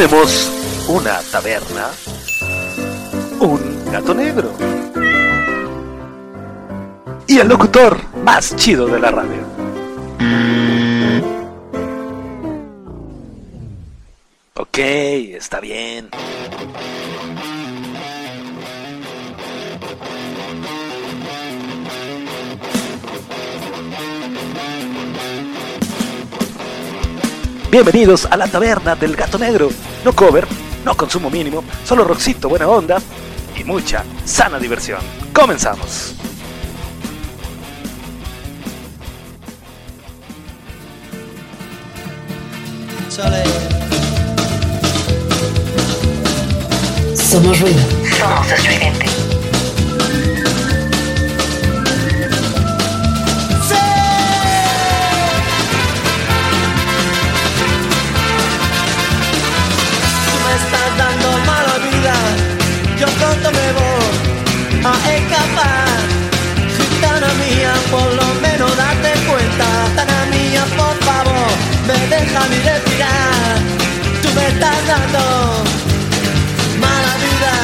tenemos una taberna, un gato negro y el locutor más chido de la radio. Ok, está bien. Bienvenidos a la taberna del gato negro. No cover, no consumo mínimo, solo roxito, buena onda y mucha sana diversión. Comenzamos. Somos ruido. Somos. Yo pronto me voy a escapar. Gitana mía, por lo menos date cuenta. Gitana mía, por favor, me deja mi respirar. Tú me estás dando mala vida.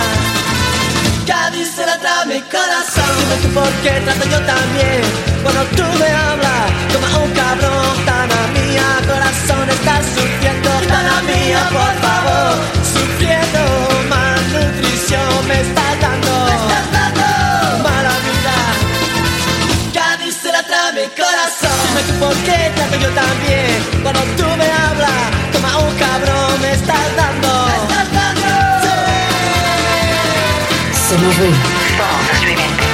Cádiz se la trae mi corazón. Dime tú por qué trato yo también. Cuando tú me hablas, como un cabrón. Gitana mía, corazón, estás sufriendo. Gitana mía, por favor, me estás dando. Mala vida. Cádiz se la trae mi corazón. Dime tú por qué trato yo también. Cuando tú me hablas, toma un cabrón, me estás dando. Somos estridente. Mi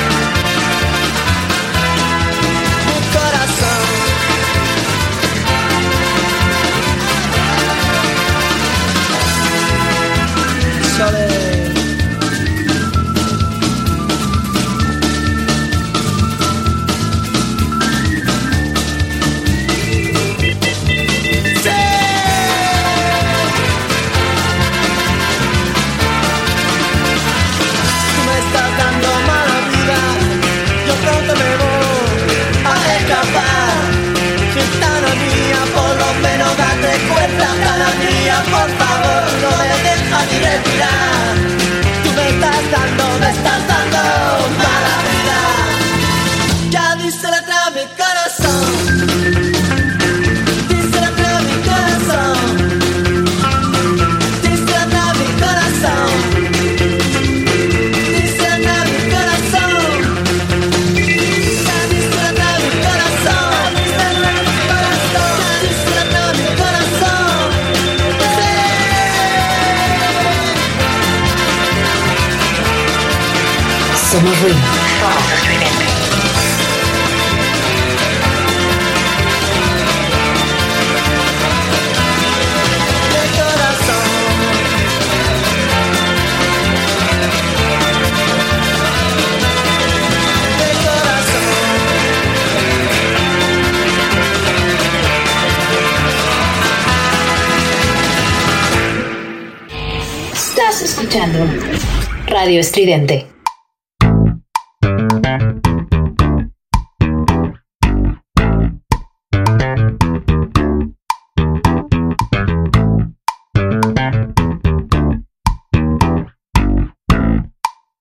Radio Estridente.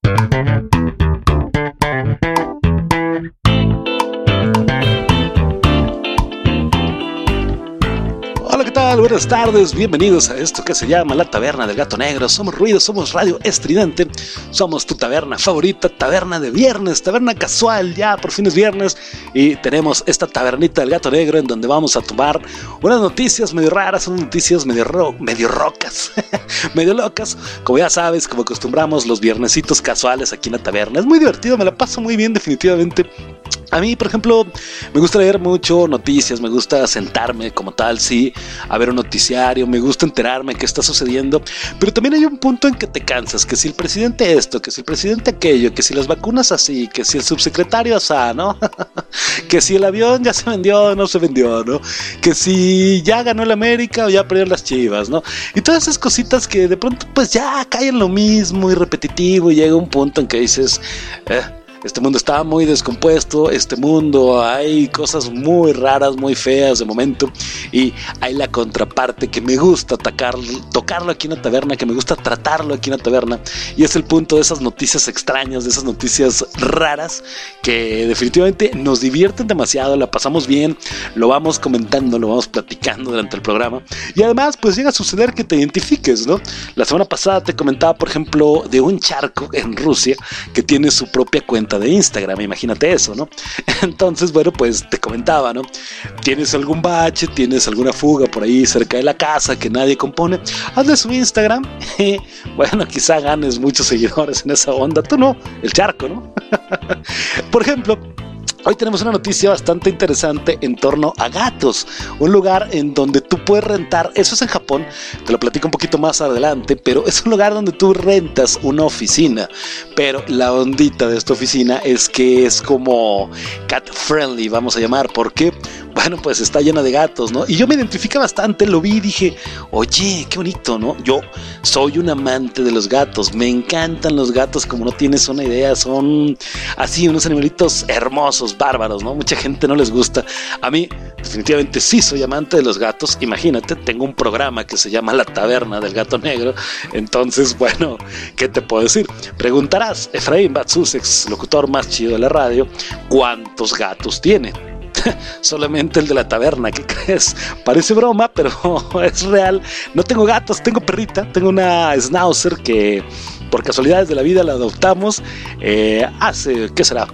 Hola, ¿qué Buenas tardes, bienvenidos a esto que se llama La Taberna del Gato Negro. Somos Ruido, somos Radio Estridente, somos tu taberna favorita, taberna de viernes, taberna casual, ya por fin es viernes y tenemos esta tabernita del Gato Negro en donde vamos a tomar unas noticias medio raras, unas noticias medio, ro- medio rocas, medio locas, como ya sabes, como acostumbramos los viernesitos casuales aquí en la taberna. Es muy divertido, me la paso muy bien definitivamente. A mí, por ejemplo, me gusta leer mucho noticias, me gusta sentarme como tal, sí, a ver un noticiario, me gusta enterarme qué está sucediendo, pero también hay un punto en que te cansas, que si el presidente esto, que si el presidente aquello, que si las vacunas así, que si el subsecretario asá, ¿no? que si el avión ya se vendió o no se vendió, ¿no? Que si ya ganó el América o ya perdió las chivas, ¿no? Y todas esas cositas que de pronto pues ya caen lo mismo y repetitivo y llega un punto en que dices... "Eh, este mundo está muy descompuesto, este mundo hay cosas muy raras, muy feas de momento y hay la contraparte que me gusta atacar, tocarlo aquí en la taberna, que me gusta tratarlo aquí en la taberna y es el punto de esas noticias extrañas, de esas noticias raras que definitivamente nos divierten demasiado, la pasamos bien, lo vamos comentando, lo vamos platicando durante el programa y además pues llega a suceder que te identifiques, ¿no? La semana pasada te comentaba por ejemplo de un charco en Rusia que tiene su propia cuenta de Instagram, imagínate eso, ¿no? Entonces, bueno, pues te comentaba, ¿no? ¿Tienes algún bache? ¿Tienes alguna fuga por ahí cerca de la casa que nadie compone? Hazle su Instagram. bueno, quizá ganes muchos seguidores en esa onda. Tú no, el charco, ¿no? por ejemplo, Hoy tenemos una noticia bastante interesante en torno a gatos, un lugar en donde tú puedes rentar, eso es en Japón, te lo platico un poquito más adelante, pero es un lugar donde tú rentas una oficina, pero la ondita de esta oficina es que es como cat friendly, vamos a llamar, ¿por qué? Bueno, pues está llena de gatos, ¿no? Y yo me identifiqué bastante, lo vi y dije, oye, qué bonito, ¿no? Yo soy un amante de los gatos, me encantan los gatos, como no tienes una idea, son así, unos animalitos hermosos, bárbaros, ¿no? Mucha gente no les gusta. A mí, definitivamente sí soy amante de los gatos, imagínate, tengo un programa que se llama La Taberna del Gato Negro, entonces, bueno, ¿qué te puedo decir? Preguntarás, Efraín Batsus, ex locutor más chido de la radio, ¿cuántos gatos tiene? solamente el de la taberna, ¿qué crees? Parece broma, pero es real. No tengo gatos, tengo perrita, tengo una schnauzer que por casualidades de la vida la adoptamos eh, hace, ¿qué será?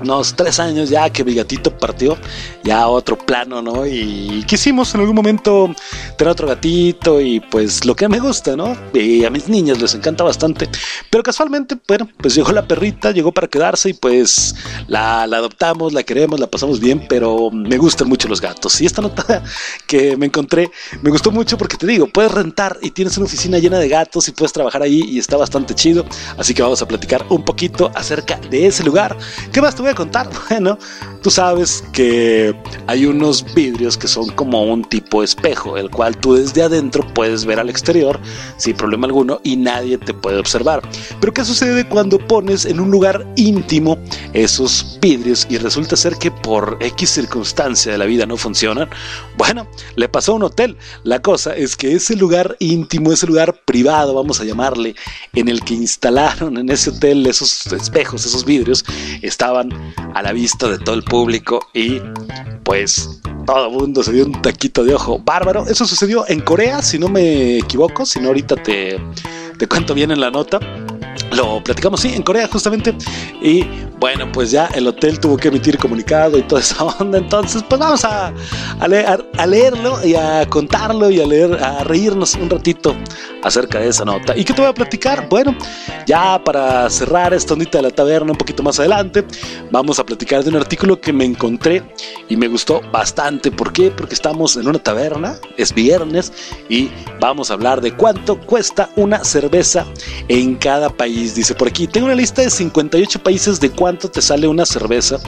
Unos tres años ya que mi gatito partió, ya otro plano, ¿no? Y quisimos en algún momento tener otro gatito y pues lo que me gusta, ¿no? Y a mis niñas les encanta bastante. Pero casualmente, bueno, pues llegó la perrita, llegó para quedarse y pues la, adoptamos, la queremos, la pasamos bien, pero me gustan mucho los gatos. Y esta nota que me encontré me gustó mucho porque te digo, puedes rentar y tienes una oficina llena de gatos y puedes trabajar ahí y está bastante chido. Así que vamos a platicar un poquito acerca de ese lugar. ¿Qué más voy a contar? Bueno, tú sabes que hay unos vidrios que son como un tipo espejo, el cual tú desde adentro puedes ver al exterior sin problema alguno y nadie te puede observar. Pero ¿qué sucede cuando pones en un lugar íntimo esos vidrios y resulta ser que por X circunstancia de la vida no funcionan? Bueno, le pasó a un hotel. La cosa es que ese lugar íntimo, ese lugar privado, vamos a llamarle, en el que instalaron en ese hotel esos espejos, esos vidrios, estaban a la vista de todo el público y pues todo el mundo se dio un taquito de ojo bárbaro. Eso sucedió en Corea, si no me equivoco, si no ahorita te, te cuento bien en la nota. Lo platicamos, sí, en Corea justamente. Y bueno, pues ya el hotel tuvo que emitir comunicado y toda esa onda. Entonces, pues vamos a, leer, a leerlo y a contarlo y a leer, a reírnos un ratito acerca de esa nota. ¿Y qué te voy a platicar? Bueno, ya para cerrar esta ondita de la taberna un poquito más adelante, vamos a platicar de un artículo que me encontré y me gustó bastante. ¿Por qué? Porque estamos en una taberna, es viernes y vamos a hablar de cuánto cuesta una cerveza en cada país. Dice por aquí, tengo una lista de 58 países de cuánto te sale una cerveza.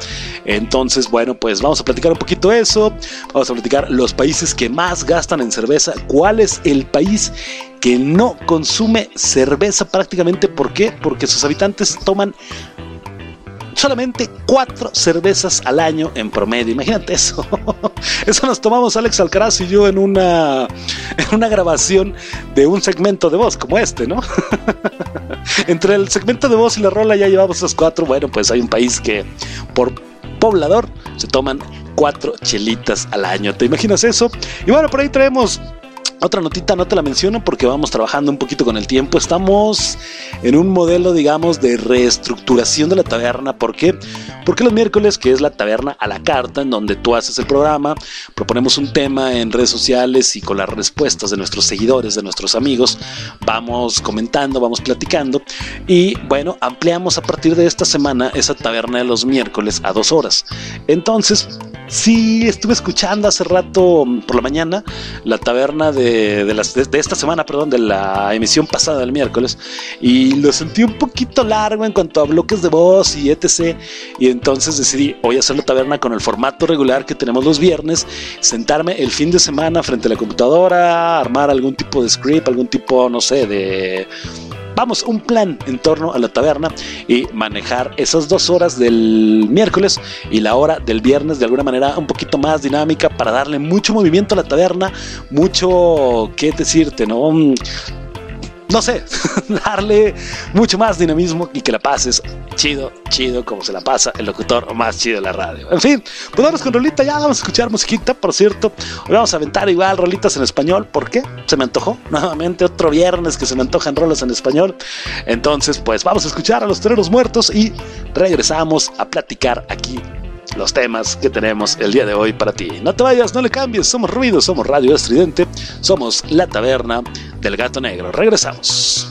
Entonces, bueno, pues vamos a platicar un poquito eso. Vamos a platicar los países que más gastan en cerveza. ¿Cuál es el país que no consume cerveza prácticamente? ¿Por qué? Porque sus habitantes toman solamente cuatro cervezas al año en promedio. Imagínate eso. Eso nos tomamos Alex Alcaraz y yo en una, en una grabación de un segmento de voz como este, ¿no? Entre el segmento de voz y la rola ya llevamos esos cuatro. Bueno, pues hay un país que por poblador se toman cuatro chelitas al año. ¿Te imaginas eso? Y bueno, por ahí traemos otra notita no te la menciono porque vamos trabajando un poquito con el tiempo. Estamos en un modelo, digamos, de reestructuración de la taberna. ¿Por qué? Porque los miércoles, que es la taberna a la carta, en donde tú haces el programa, proponemos un tema en redes sociales y con las respuestas de nuestros seguidores, de nuestros amigos, vamos comentando, vamos platicando. Y bueno, ampliamos a partir de esta semana esa taberna de los miércoles a dos horas. Entonces, sí, estuve escuchando hace rato por la mañana la taberna de de, esta semana, perdón, de la emisión pasada del miércoles, y lo sentí un poquito largo en cuanto a bloques de voz y etc. Y entonces decidí hoy hacer la taberna con el formato regular que tenemos los viernes, sentarme el fin de semana frente a la computadora, armar algún tipo de script, algún tipo, no sé, de sepamos un plan en torno a la taberna y manejar esas dos horas del miércoles y la hora del viernes de alguna manera un poquito más dinámica para darle mucho movimiento a la taberna, mucho, ¿qué decirte, no? No sé, darle mucho más dinamismo y que la pases chido, chido, como se la pasa el locutor más chido de la radio. En fin, pues vamos con rolita ya, vamos a escuchar musiquita, por cierto. Hoy vamos a aventar igual rolitas en español, ¿por qué? Se me antojó nuevamente otro viernes que se me antojan rolas en español. Entonces, pues vamos a escuchar a los toreros muertos y regresamos a platicar aquí los temas que tenemos el día de hoy para ti. No te vayas, no le cambies, somos ruido, somos radio estridente, somos la taberna del gato negro. Regresamos.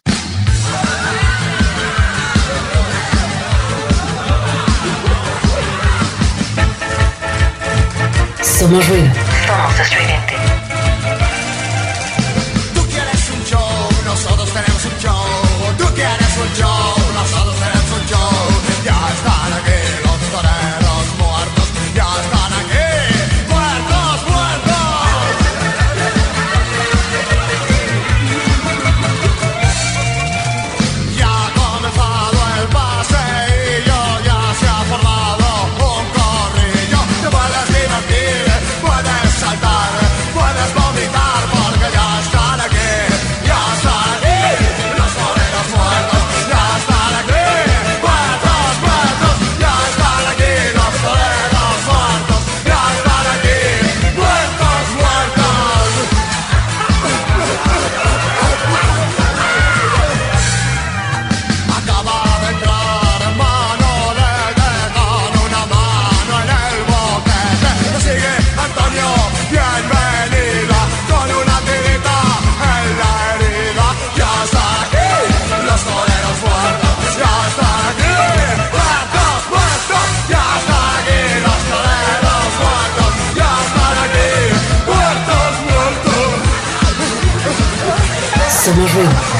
Somos ruido. Somos Somos ruido.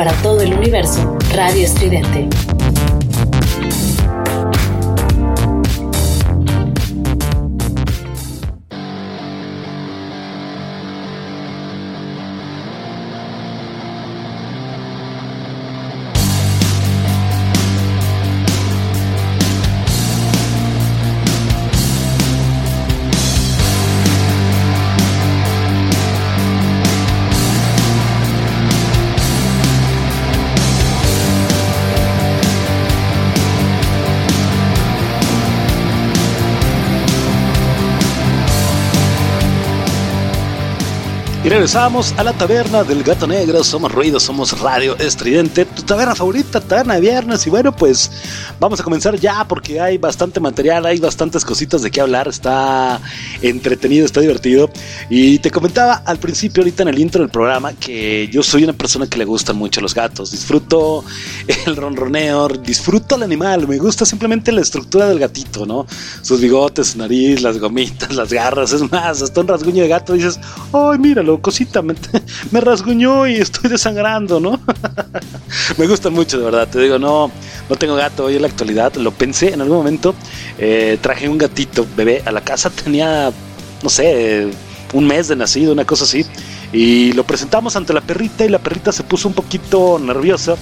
Para todo el universo, Radio Estridente. Y regresamos a la taberna del gato negro. Somos ruido, somos radio estridente. Taberna favorita, taberna de viernes. Y bueno, pues vamos a comenzar ya porque hay bastante material, hay bastantes cositas de qué hablar. Está entretenido, está divertido. Y te comentaba al principio, ahorita en el intro del programa, que yo soy una persona que le gustan mucho los gatos. Disfruto el ronroneo, disfruto al animal. Me gusta simplemente la estructura del gatito, ¿no? Sus bigotes, su nariz, las gomitas, las garras. Es más, hasta un rasguño de gato dices, ¡ay, míralo! cosita, me, me rasguñó y estoy desangrando, ¿no? me gusta mucho, de verdad. Te digo, no, no tengo gato hoy en la actualidad. Lo pensé en algún momento. Eh, traje un gatito bebé a la casa. Tenía, no sé, un mes de nacido, una cosa así. Y lo presentamos ante la perrita y la perrita se puso un poquito nerviosa.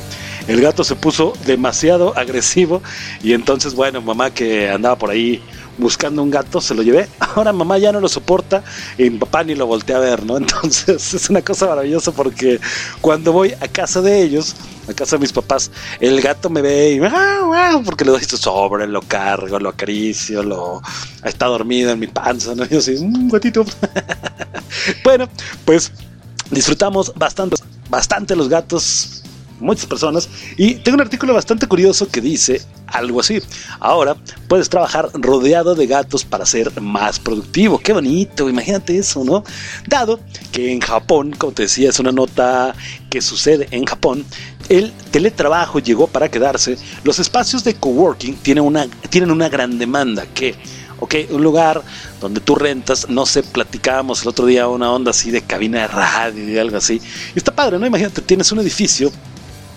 El gato se puso demasiado agresivo. Y entonces, bueno, mamá que andaba por ahí buscando un gato, se lo llevé. Ahora mamá ya no lo soporta y mi papá ni lo voltea a ver, ¿no? Entonces es una cosa maravillosa porque cuando voy a casa de ellos, a casa de mis papás, el gato me ve y porque le doy su sobre, lo cargo, lo acaricio, lo está dormido en mi panza, ¿no? Y yo así, un gatito. bueno, pues disfrutamos bastante, bastante los gatos muchas personas. Y tengo un artículo bastante curioso que dice algo así. Ahora puedes trabajar rodeado de gatos para ser más productivo. Qué bonito, imagínate eso, ¿no? Dado que en Japón, como te decía, es una nota que sucede en Japón, el teletrabajo llegó para quedarse. Los espacios de coworking tienen una, tienen una gran demanda que ok, un lugar donde tú rentas, no sé, platicábamos el otro día una onda así de cabina de radio y algo así. Y está padre, ¿no? Imagínate, tienes un edificio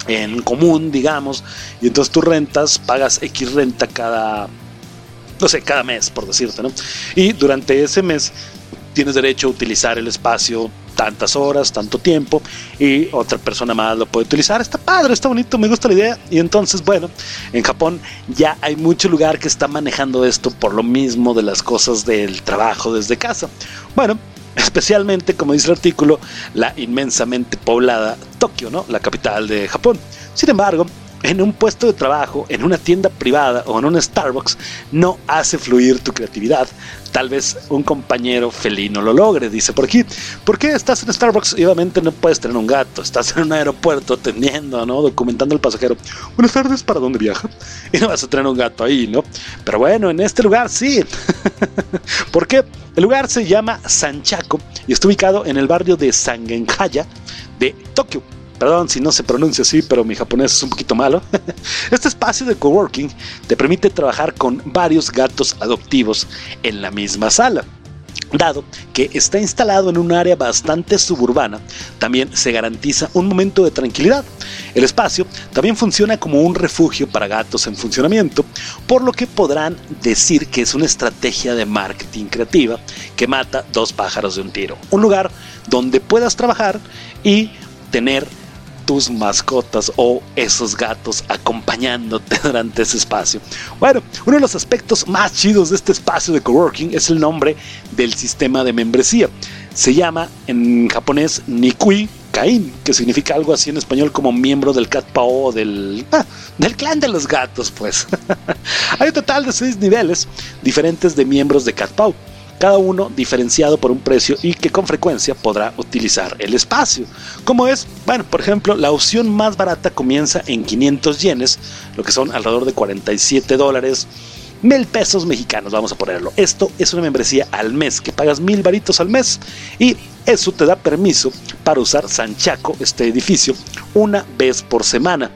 en común, digamos, y entonces tú rentas, pagas X renta cada, no sé, cada mes, por decirte, ¿no? Y durante ese mes tienes derecho a utilizar el espacio tantas horas, tanto tiempo, y otra persona más lo puede utilizar. Está padre, está bonito, me gusta la idea. Y entonces, bueno, en Japón ya hay mucho lugar que está manejando esto por lo mismo de las cosas del trabajo desde casa. Bueno, especialmente, como dice el artículo, la inmensamente poblada Tokio, ¿no? la capital de Japón. Sin embargo, en un puesto de trabajo, en una tienda privada o en un Starbucks, no hace fluir tu creatividad. Tal vez un compañero felino lo logre, dice por aquí. ¿Por qué estás en Starbucks y obviamente no puedes tener un gato? Estás en un aeropuerto atendiendo, ¿no? Documentando al pasajero. Buenas tardes, ¿para dónde viaja? Y no vas a tener un gato ahí, ¿no? Pero bueno, en este lugar sí. ¿Por qué? El lugar se llama Sanchaco y está ubicado en el barrio de Sangenhaya de Tokio. Perdón si no se pronuncia así, pero mi japonés es un poquito malo. Este espacio de coworking te permite trabajar con varios gatos adoptivos en la misma sala. Dado que está instalado en un área bastante suburbana, también se garantiza un momento de tranquilidad. El espacio también funciona como un refugio para gatos en funcionamiento, por lo que podrán decir que es una estrategia de marketing creativa que mata dos pájaros de un tiro. Un lugar donde puedas trabajar y tener tus mascotas o esos gatos acompañándote durante ese espacio. Bueno, uno de los aspectos más chidos de este espacio de coworking es el nombre del sistema de membresía. Se llama en japonés Nikui Kain, que significa algo así en español como miembro del Cat Pao del, ah, del clan de los gatos, pues. Hay un total de seis niveles diferentes de miembros de Cat Pao cada uno diferenciado por un precio y que con frecuencia podrá utilizar el espacio. Como es, bueno, por ejemplo, la opción más barata comienza en 500 yenes, lo que son alrededor de 47 dólares, mil pesos mexicanos, vamos a ponerlo. Esto es una membresía al mes, que pagas mil varitos al mes y eso te da permiso para usar Sanchaco, este edificio, una vez por semana.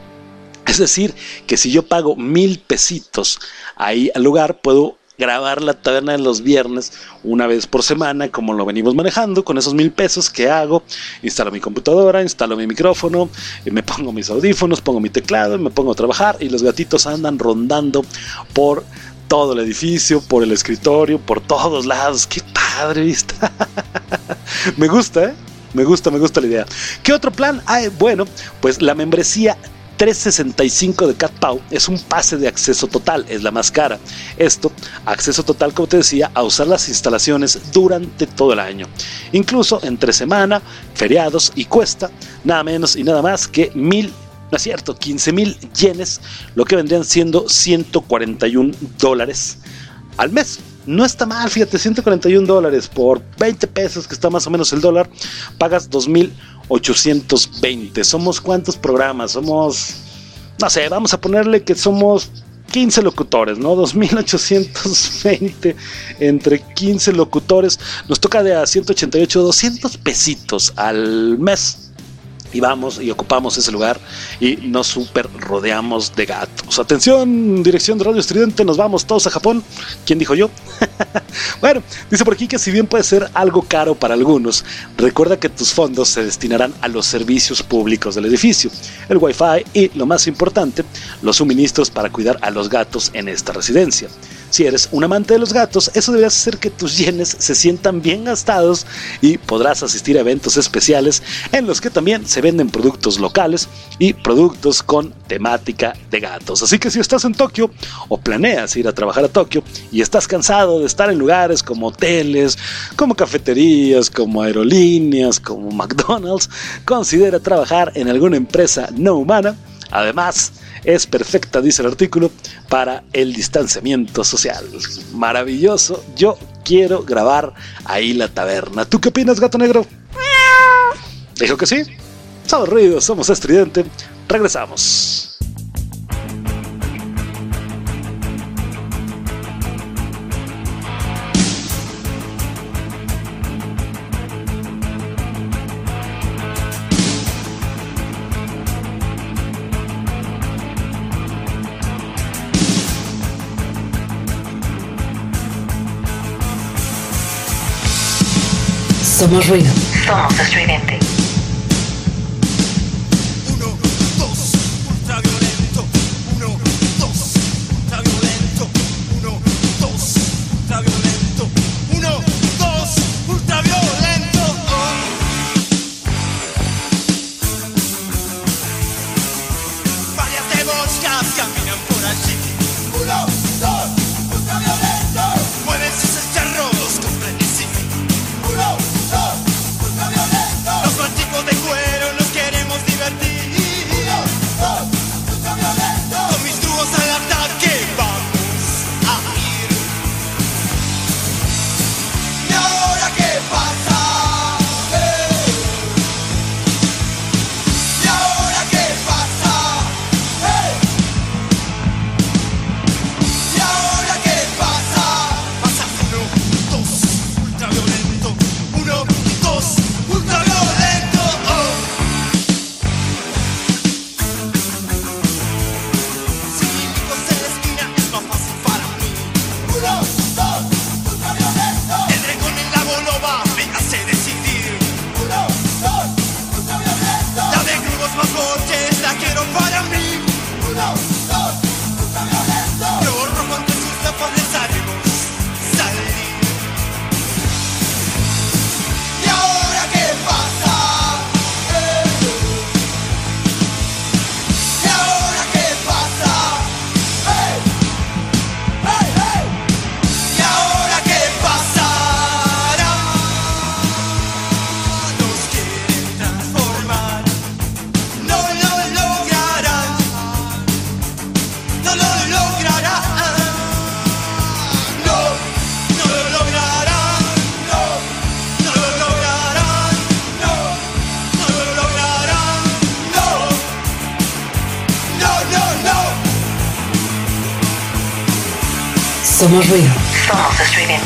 Es decir, que si yo pago mil pesitos ahí al lugar, puedo grabar la taberna de los viernes una vez por semana, como lo venimos manejando, con esos mil pesos que hago, instalo mi computadora, instalo mi micrófono, me pongo mis audífonos, pongo mi teclado, me pongo a trabajar y los gatitos andan rondando por todo el edificio, por el escritorio, por todos lados. ¡Qué padre vista! me gusta, ¿eh? Me gusta, me gusta la idea. ¿Qué otro plan hay? Bueno, pues la membresía 365 de CatPau es un pase de acceso total, es la más cara. Esto, acceso total, como te decía, a usar las instalaciones durante todo el año, incluso entre semana, feriados y cuesta nada menos y nada más que mil no es cierto, 15 mil yenes, lo que vendrían siendo 141 dólares al mes. No está mal, fíjate, 141 dólares por 20 pesos, que está más o menos el dólar, pagas 2.820. ¿Somos cuántos programas? Somos, no sé, vamos a ponerle que somos 15 locutores, ¿no? 2.820 entre 15 locutores. Nos toca de a 188, 200 pesitos al mes y vamos y ocupamos ese lugar y nos super rodeamos de gatos. Atención, dirección de Radio Estridente, nos vamos todos a Japón. ¿Quién dijo yo? bueno, dice por aquí que si bien puede ser algo caro para algunos, recuerda que tus fondos se destinarán a los servicios públicos del edificio, el wifi y, lo más importante, los suministros para cuidar a los gatos en esta residencia. Si eres un amante de los gatos, eso debería hacer que tus yenes se sientan bien gastados y podrás asistir a eventos especiales en los que también se venden productos locales y productos con temática de gatos. Así que si estás en Tokio o planeas ir a trabajar a Tokio y estás cansado de estar en lugares como hoteles, como cafeterías, como aerolíneas, como McDonald's, considera trabajar en alguna empresa no humana. Además, es perfecta, dice el artículo, para el distanciamiento social. Maravilloso. Yo quiero grabar ahí la taberna. ¿Tú qué opinas, gato negro? Dijo que sí. Somos ruidos, somos estridente. Regresamos. Somos ruido. Somos estridente. Somos ruido. Somos estridente.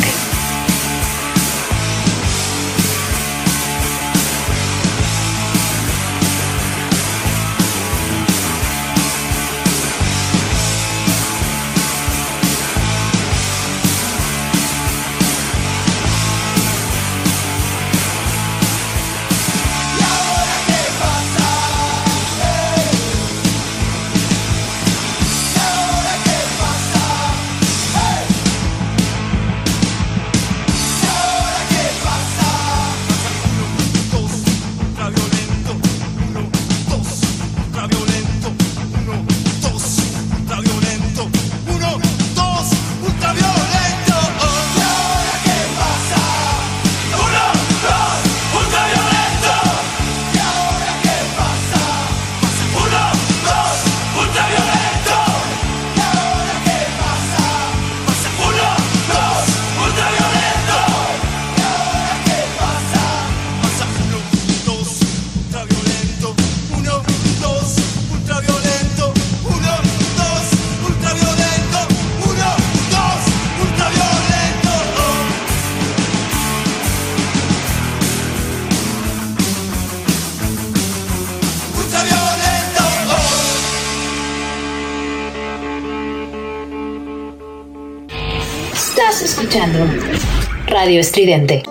Radio Estridente.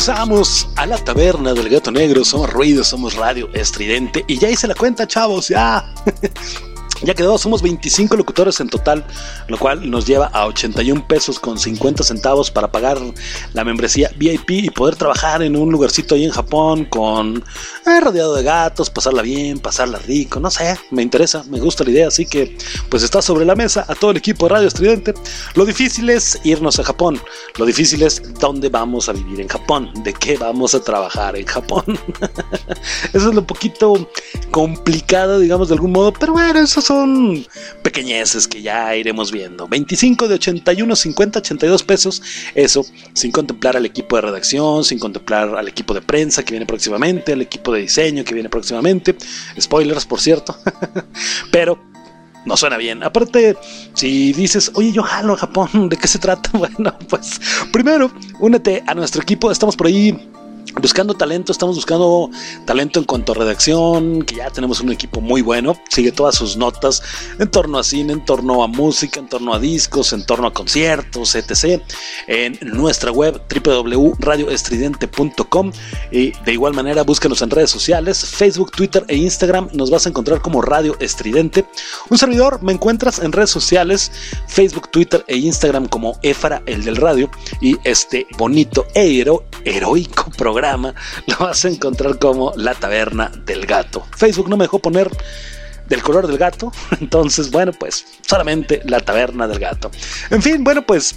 Regresamos a la taberna del gato negro. Somos ruido, somos radio estridente. Y ya hice la cuenta, chavos, ya. Ya quedó, somos 25 locutores en total, lo cual nos lleva a 81 pesos con 50 centavos para pagar la membresía VIP y poder trabajar en un lugarcito ahí en Japón con eh, rodeado de gatos, pasarla bien, pasarla rico, no sé, me interesa, me gusta la idea, así que pues está sobre la mesa a todo el equipo de Radio Estridente. Lo difícil es irnos a Japón, lo difícil es dónde vamos a vivir en Japón, de qué vamos a trabajar en Japón. eso es lo poquito complicado, digamos, de algún modo, pero bueno, eso son pequeñeces que ya iremos viendo. 25 de 81, 50, 82 pesos. Eso sin contemplar al equipo de redacción, sin contemplar al equipo de prensa que viene próximamente, al equipo de diseño que viene próximamente. Spoilers, por cierto. Pero no suena bien. Aparte, si dices, oye, yo jalo a Japón, ¿de qué se trata? Bueno, pues primero, únete a nuestro equipo. Estamos por ahí buscando talento, estamos buscando talento en cuanto a redacción, que ya tenemos un equipo muy bueno, sigue todas sus notas en torno a cine, en torno a música, en torno a discos, en torno a conciertos, etc. En nuestra web www.radioestridente.com y de igual manera búscanos en redes sociales, Facebook, Twitter e Instagram, nos vas a encontrar como Radio Estridente. Un servidor, me encuentras en redes sociales, Facebook, Twitter e Instagram como Efara, el del radio, y este bonito e hero, heroico programa lo vas a encontrar como La Taberna del Gato. Facebook no me dejó poner del color del gato, entonces bueno, pues solamente La Taberna del Gato. En fin, bueno, pues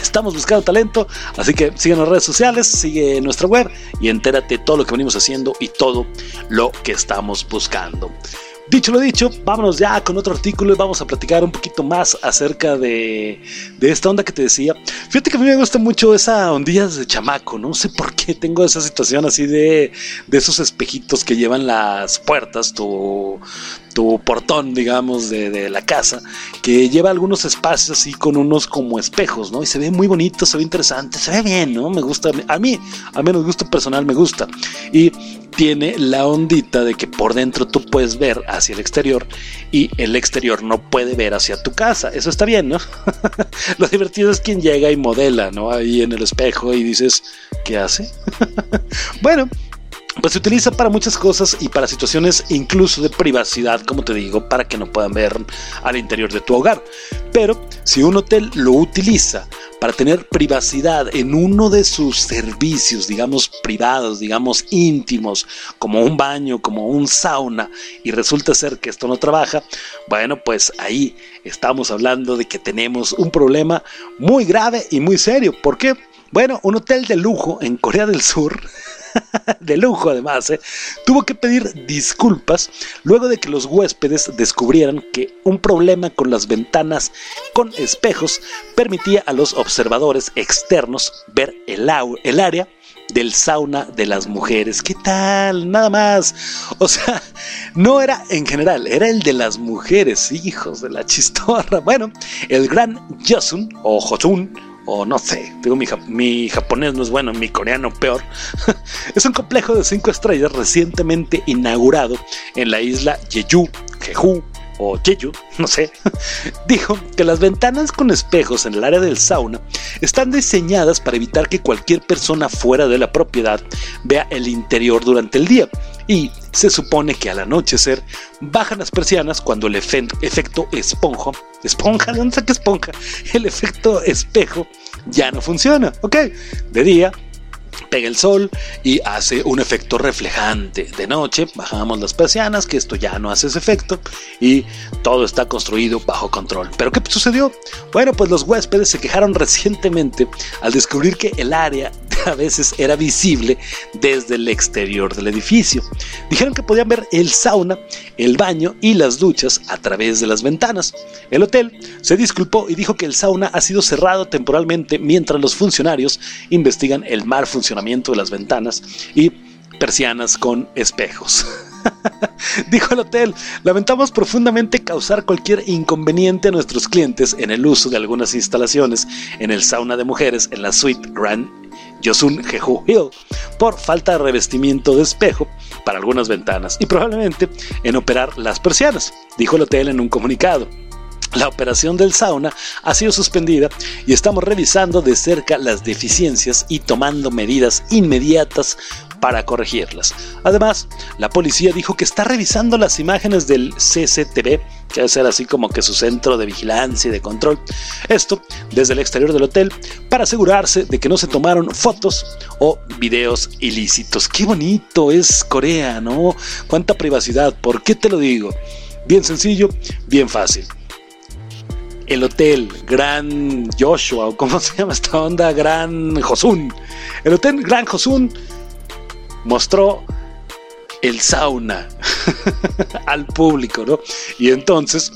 estamos buscando talento, así que sigue en las redes sociales, sigue nuestra web y entérate todo lo que venimos haciendo y todo lo que estamos buscando. Dicho lo dicho, vámonos ya con otro artículo y vamos a platicar un poquito más acerca de, de esta onda que te decía. Fíjate que a mí me gusta mucho esa ondilla de chamaco, no sé por qué tengo esa situación así de, de esos espejitos que llevan las puertas, tu, tu portón, digamos, de, de, la casa, que lleva algunos espacios así con unos como espejos, ¿no? Y se ve muy bonito, se ve interesante, se ve bien, ¿no? Me gusta, a mí, a menos gusto personal, me gusta. Y tiene la ondita de que por dentro tú puedes ver hacia el exterior y el exterior no puede ver hacia tu casa. Eso está bien, ¿no? Lo divertido es quien llega y modela, ¿no? Ahí en el espejo y dices, ¿qué hace? bueno, pues se utiliza para muchas cosas y para situaciones incluso de privacidad, como te digo, para que no puedan ver al interior de tu hogar. Pero si un hotel lo utiliza para tener privacidad en uno de sus servicios, digamos privados, digamos íntimos, como un baño, como un sauna, y resulta ser que esto no trabaja, bueno, pues ahí estamos hablando de que tenemos un problema muy grave y muy serio. ¿Por qué? Bueno, un hotel de lujo en Corea del Sur de lujo además, ¿eh? tuvo que pedir disculpas luego de que los huéspedes descubrieran que un problema con las ventanas con espejos permitía a los observadores externos ver el, área del sauna de las mujeres. ¿Qué tal? Nada más. O sea, no era en general, era el de las mujeres, hijos de la chistorra. Bueno, el gran Yosun o Josun o no sé, digo, mi, mi, japonés no es bueno, mi coreano peor. es un complejo de cinco estrellas recientemente inaugurado en la isla Jeju, Jeju o Jeju, no sé, dijo que las ventanas con espejos en el área del sauna están diseñadas para evitar que cualquier persona fuera de la propiedad vea el interior durante el día y se supone que al anochecer bajan las persianas cuando el efecto esponja, esponja, sé qué esponja, el efecto espejo ya no funciona, ¿ok? De día pega el sol y hace un efecto reflejante. De noche bajamos las persianas, que esto ya no hace ese efecto y todo está construido bajo control. ¿Pero qué sucedió? Bueno, pues los huéspedes se quejaron recientemente al descubrir que el área a veces era visible desde el exterior del edificio. Dijeron que podían ver el sauna, el baño y las duchas a través de las ventanas. El hotel se disculpó y dijo que el sauna ha sido cerrado temporalmente mientras los funcionarios investigan el mal funcionamiento de las ventanas y persianas con espejos. Dijo el hotel, lamentamos profundamente causar cualquier inconveniente a nuestros clientes en el uso de algunas instalaciones en el sauna de mujeres en la suite Grand Yosun Jeju Hill por falta de revestimiento de espejo para algunas ventanas y probablemente en operar las persianas, dijo el hotel en un comunicado. La operación del sauna ha sido suspendida y estamos revisando de cerca las deficiencias y tomando medidas inmediatas para corregirlas. Además, la policía dijo que está revisando las imágenes del CCTV, que debe ser así como que su centro de vigilancia y de control. Esto desde el exterior del hotel para asegurarse de que no se tomaron fotos o videos ilícitos. Qué bonito es Corea, ¿no? Cuánta privacidad. ¿Por qué te lo digo? Bien sencillo, bien fácil el hotel Gran Joshua, o cómo se llama esta onda, Gran Josun. El hotel Gran Josun mostró el sauna al público, ¿no? Y entonces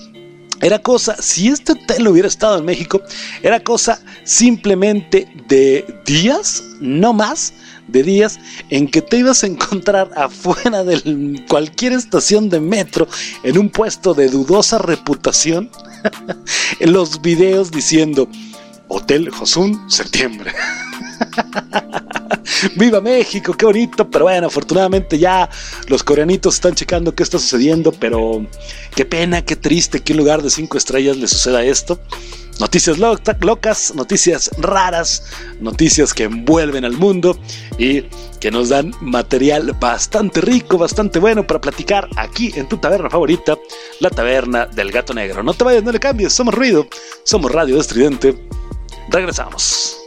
era cosa, si este hotel hubiera estado en México, era cosa simplemente de días, no más, de días en que te ibas a encontrar afuera de cualquier estación de metro en un puesto de dudosa reputación en los videos diciendo Hotel Josun, septiembre. ¡Viva México! ¡Qué bonito! Pero bueno, afortunadamente ya los coreanitos están checando qué está sucediendo, pero qué pena, qué triste que lugar de cinco estrellas le suceda esto. Noticias locas, noticias raras, noticias que envuelven al mundo y que nos dan material bastante rico, bastante bueno para platicar aquí en tu taberna favorita, la taberna del gato negro. No te vayas, no le cambies, somos ruido, somos radio estridente. Regresamos.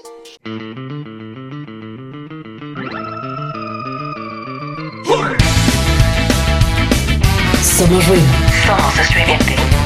Somos ruido. Somos estridente.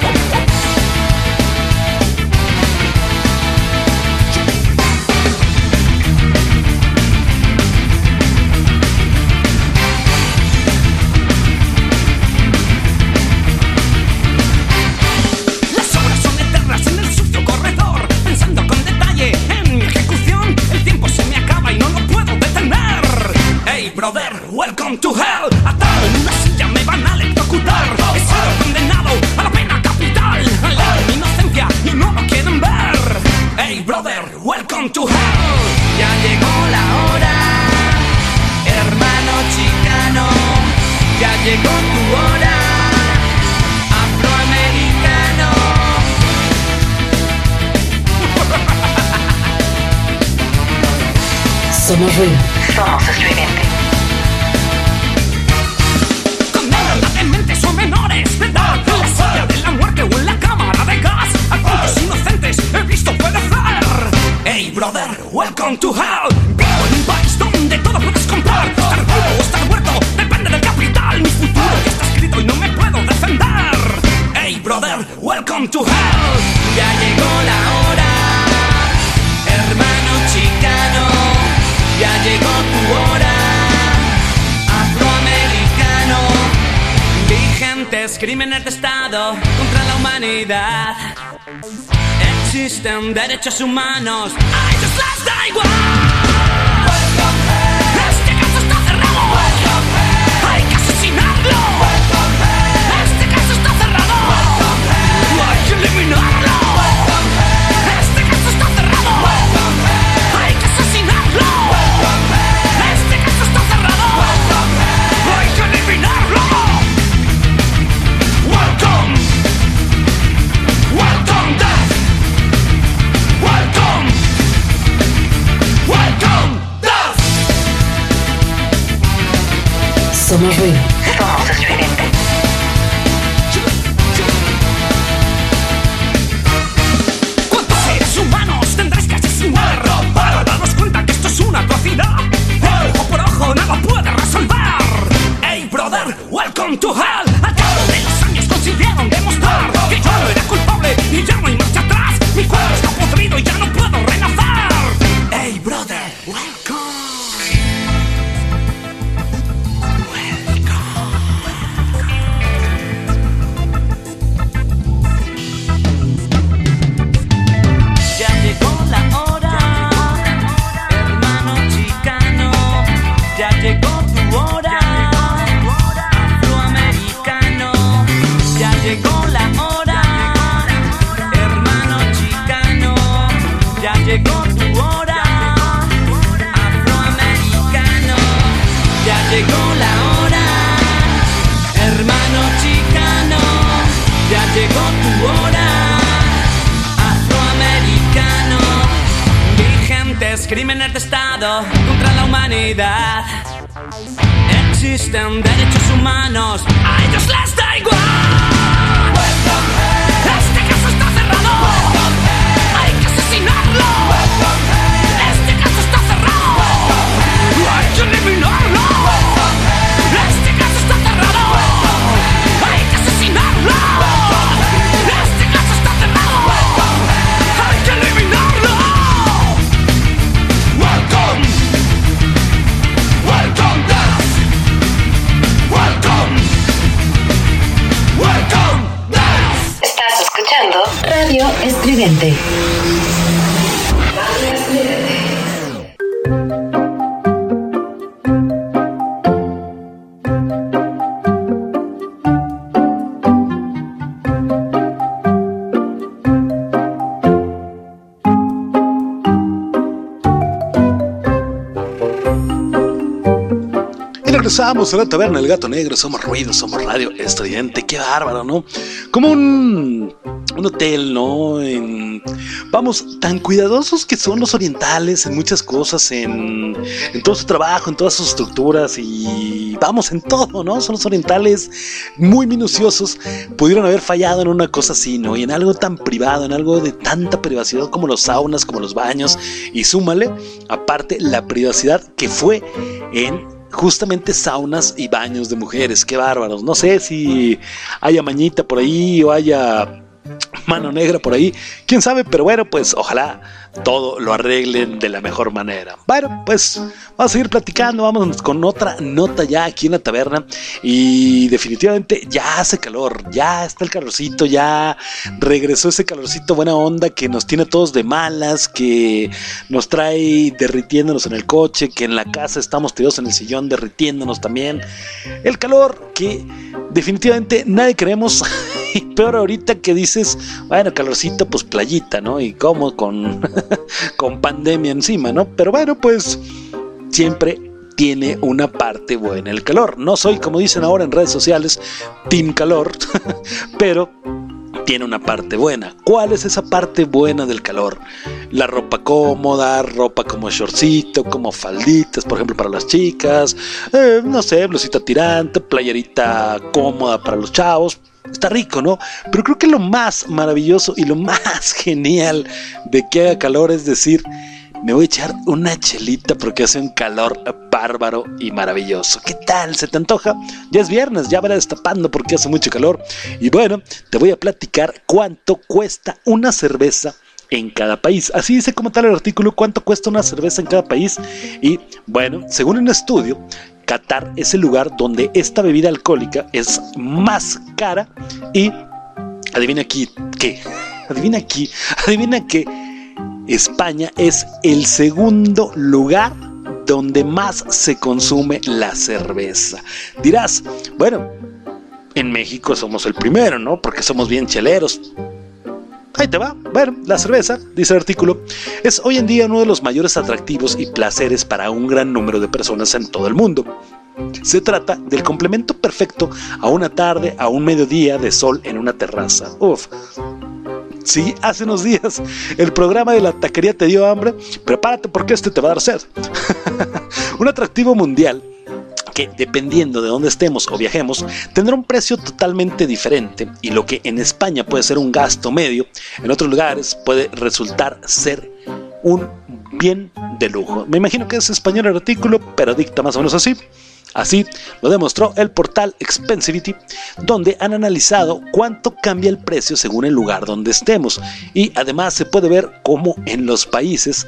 Welcome to hell. Atado en una silla me van a electrocutar. He sido condenado a la pena capital. La mi inocencia y no lo quieren ver. Hey brother, welcome to hell. Ya llegó la hora, hermano chicano. Ya llegó tu hora. Afroamericano. Somos ruido. Somos estridente. Hey brother, welcome to hell. Vivo en un país donde todo puedes comprar Estar vivo o estar muerto, depende del capital. Mi futuro está escrito y no me puedo defender. Hey brother, welcome to hell. Ya llegó la hora Hermano chicano. Ya llegó tu hora afroamericano. Vigentes crímenes de Estado contra la humanidad. Existen derechos humanos, a ellos les da igual. Este caso está cerrado. Hay que asesinarlo. Este caso está cerrado. Hay que eliminarlo. Somos ruido. Somos estridente. ¿Cuántos seres humanos tendréis que asesinar para darnos cuenta que esto es una atrocidad? Ojo por ojo nada puede resolver. Hey brother, welcome to hell. Regresamos a la taberna del gato negro. Somos ruido, somos radio estridente. Qué bárbaro, ¿no? Como un, un hotel, ¿no? Vamos, tan cuidadosos que son los orientales en muchas cosas, en, en todo su trabajo, en todas sus estructuras y vamos, en todo, ¿no? Son los orientales muy minuciosos. Pudieron haber fallado en una cosa así, ¿no? Y en algo tan privado, en algo de tanta privacidad como los saunas, como los baños. Y súmale, aparte, la privacidad que fue en justamente saunas y baños de mujeres. Qué bárbaros. No sé si haya mañita por ahí o haya mano negra por ahí. Quién sabe, pero bueno, pues ojalá todo lo arreglen de la mejor manera. Bueno, pues vamos a seguir platicando. Vamos con otra nota ya aquí en la taberna. Y definitivamente ya hace calor. Ya está el calorcito. Ya regresó ese calorcito buena onda que nos tiene a todos de malas. Que nos trae derritiéndonos en el coche. Que en la casa estamos tirados en el sillón derritiéndonos también. El calor que definitivamente nadie queremos. Peor ahorita que dices, bueno, calorcito, pues playita, ¿no? Y como con, con pandemia encima, ¿no? Pero bueno, pues siempre tiene una parte buena el calor. No soy, como dicen ahora en redes sociales, team calor, pero tiene una parte buena. ¿Cuál es esa parte buena del calor? La ropa cómoda, ropa como shortcito, como falditas, por ejemplo, para las chicas, eh, no sé, blusita tirante, playerita cómoda para los chavos. Está rico, ¿no? Pero creo que lo más maravilloso y lo más genial de que haga calor es decir, me voy a echar una chelita porque hace un calor bárbaro y maravilloso. ¿Qué tal? ¿Se te antoja? Ya es viernes, ya verá destapando porque hace mucho calor. Y bueno, te voy a platicar cuánto cuesta una cerveza en cada país. Así dice como tal el artículo, cuánto cuesta una cerveza en cada país. Y bueno, según un estudio, Qatar es el lugar donde esta bebida alcohólica es más cara y adivina aquí qué, adivina aquí, adivina que España es el segundo lugar donde más se consume la cerveza. Dirás, bueno, en México somos el primero, ¿no? Porque somos bien cheleros. Ahí te va. Bueno, la cerveza, dice el artículo, es hoy en día uno de los mayores atractivos y placeres para un gran número de personas en todo el mundo. Se trata del complemento perfecto a una tarde, a un mediodía de sol en una terraza. Uf. Sí, hace unos días el programa de la taquería te dio hambre. Prepárate porque este te va a dar sed. un atractivo mundial que dependiendo de dónde estemos o viajemos, tendrá un precio totalmente diferente y lo que en España puede ser un gasto medio, en otros lugares puede resultar ser un bien de lujo. Me imagino que es español el artículo, pero dicta más o menos así. Así lo demostró el portal Expensivity, donde han analizado cuánto cambia el precio según el lugar donde estemos. Y además se puede ver cómo en los países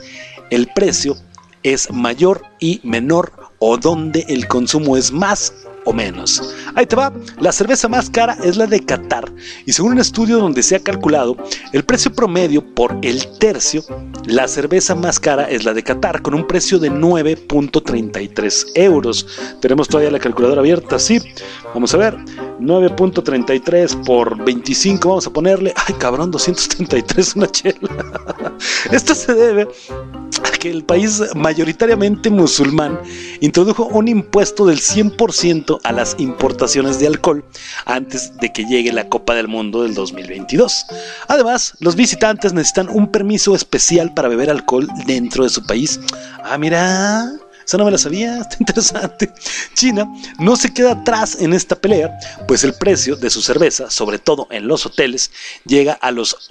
el precio es mayor y menor o donde el consumo es más o menos. Ahí te va, la cerveza más cara es la de Qatar y según un estudio donde se ha calculado el precio promedio por el tercio, la cerveza más cara es la de Qatar con un precio de 9.33 euros. Tenemos todavía la calculadora abierta, sí. Vamos a ver, 9.33 por 25, vamos a ponerle, ay cabrón, 233 una chela. Esto se debe a que el país mayoritariamente musulmán introdujo un impuesto del 100% a las importaciones de alcohol antes de que llegue la Copa del Mundo del 2022. Además, los visitantes necesitan un permiso especial para beber alcohol dentro de su país. Ah, mira, esa no me la sabía, está interesante. China no se queda atrás en esta pelea, pues el precio de su cerveza, sobre todo en los hoteles, llega a los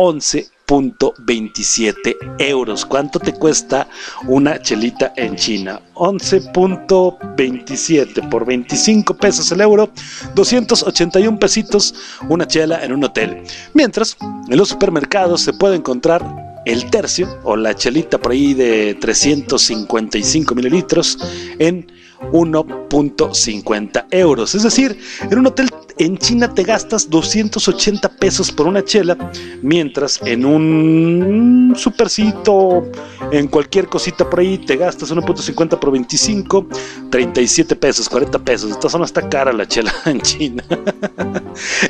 11.27 euros. ¿Cuánto te cuesta una chelita en China? 11.27 por 25 pesos el euro, 281 pesitos una chela en un hotel. Mientras, en los supermercados se puede encontrar el tercio o la chelita por ahí de 355 mililitros en 1.50 euros. Es decir, en un hotel en China te gastas 280 pesos por una chela, mientras en un supercito, en cualquier cosita por ahí, te gastas 1.50 por 25, 37 pesos, 40 pesos. Esta zona está cara la chela en China.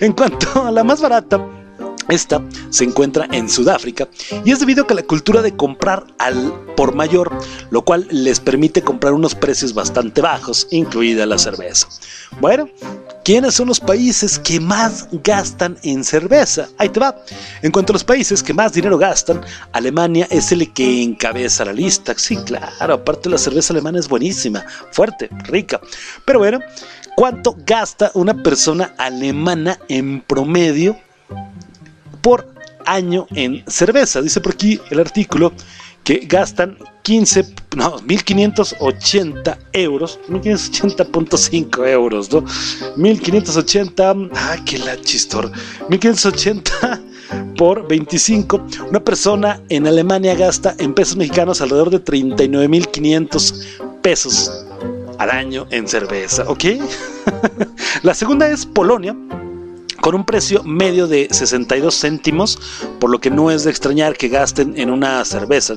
en cuanto a la más barata, esta se encuentra en Sudáfrica y es debido a que la cultura de comprar al por mayor, lo cual les permite comprar unos precios bastante bajos, incluida la cerveza. Bueno, ¿quiénes son los países que más gastan en cerveza? Ahí te va. En cuanto a los países que más dinero gastan, Alemania es el que encabeza la lista. Sí, claro, aparte la cerveza alemana es buenísima, fuerte, rica. Pero bueno, ¿cuánto gasta una persona alemana en promedio por año en cerveza. Dice por aquí el artículo que gastan 15, no, 1580 euros, 1580.5 euros, ¿no? 1580, ah, qué la chistor, 1580 por 25. Una persona en Alemania gasta en pesos mexicanos alrededor de 39.500 pesos al año en cerveza, ¿ok? la segunda es Polonia con un precio medio de 62 céntimos, por lo que no es de extrañar que gasten en una cerveza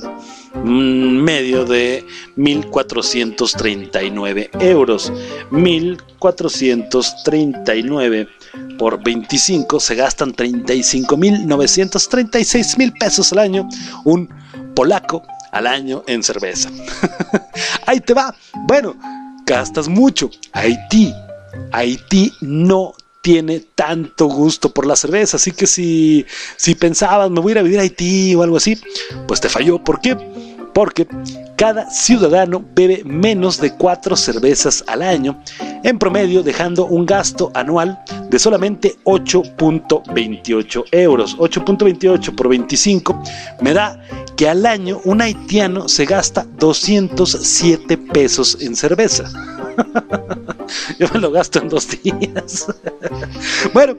un medio de 1.439 euros. 1.439 por 25 se gastan 35.936 mil pesos al año. Un polaco al año en cerveza. Ahí te va. Bueno, gastas mucho. Haití. Haití no tiene tanto gusto por la cerveza. Así que si, si pensabas, me voy a ir a vivir a Haití o algo así, pues te falló. ¿Por qué? Porque cada ciudadano bebe menos de cuatro cervezas al año, en promedio dejando un gasto anual de solamente 8.28 euros. 8.28 por 25 me da que al año un haitiano se gasta 207 pesos en cerveza. Yo me lo gasto en dos días. bueno,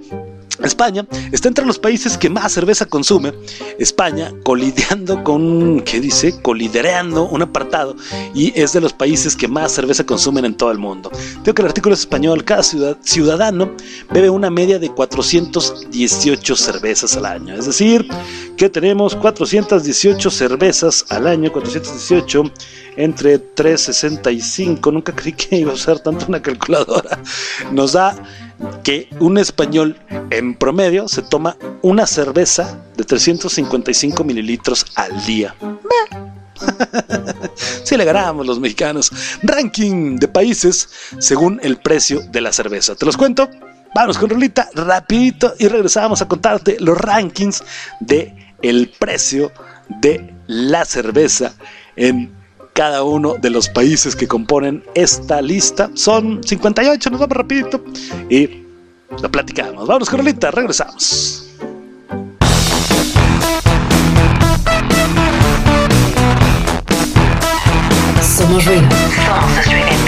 España está entre los países que más cerveza consume. España colideando con, ¿qué dice? Colidereando un apartado y es de los países que más cerveza consumen en todo el mundo. Tengo que el artículo es español. Cada ciudadano bebe una media de 418 cervezas al año. Es decir, que tenemos 418 cervezas al año, 418 entre 365. Nunca creí que iba a usar tanto una calculadora. Nos da que un español en promedio se toma una cerveza de 355 mililitros al día. Si le ganamos los mexicanos. Ranking de países según el precio de la cerveza. ¿Te los cuento? Vamos con Rolita rapidito y regresamos a contarte los rankings de el precio de la cerveza en cada uno de los países que componen esta lista. Son 58, nos vamos rapidito y lo platicamos. Vamos, Carolita, regresamos. Somos ruido. Somos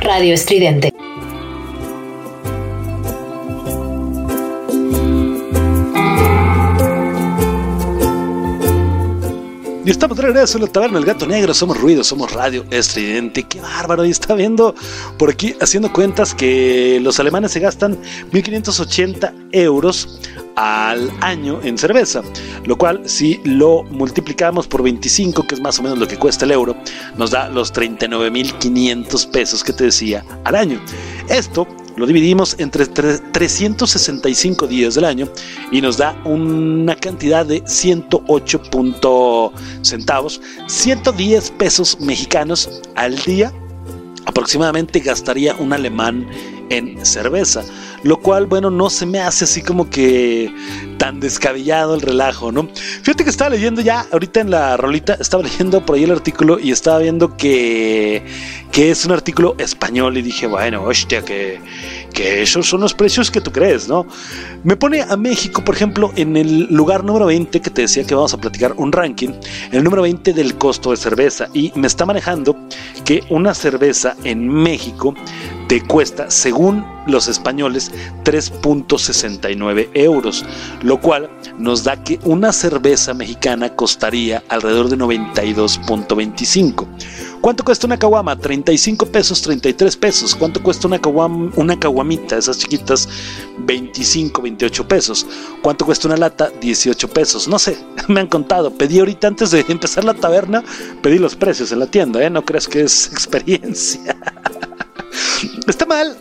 Radio Estridente. Y estamos de regreso en la taberna del gato negro. Somos ruido, somos radio estridente. Qué bárbaro. Y está viendo por aquí haciendo cuentas que los alemanes se gastan 1580 euros al año en cerveza. Lo cual, si lo multiplicamos por 25, que es más o menos lo que cuesta el euro, nos da los 39.500 pesos que te decía al año. Esto lo dividimos entre tre- 365 días del año y nos da una cantidad de 108 punto centavos, 110 pesos mexicanos al día. Aproximadamente gastaría un alemán en cerveza, lo cual, bueno, no se me hace así como que tan descabellado el relajo, ¿no? Fíjate que estaba leyendo ya, ahorita en la rolita, estaba leyendo por ahí el artículo y estaba viendo que, que es un artículo español y dije, bueno, hostia, que, que esos son los precios que tú crees, ¿no? Me pone a México, por ejemplo, en el lugar número 20, que te decía que vamos a platicar un ranking, el número 20 del costo de cerveza y me está manejando que una cerveza en México te cuesta, según los españoles, 3.69 euros, lo cual nos da que una cerveza mexicana costaría alrededor de 92.25. ¿Cuánto cuesta una caguama? 35 pesos, 33 pesos. ¿Cuánto cuesta una, caguam, una caguamita? Esas chiquitas, 25, 28 pesos. ¿Cuánto cuesta una lata? 18 pesos. No sé, me han contado. Pedí ahorita antes de empezar la taberna, pedí los precios en la tienda, ¿eh? No creas que es experiencia. Está mal.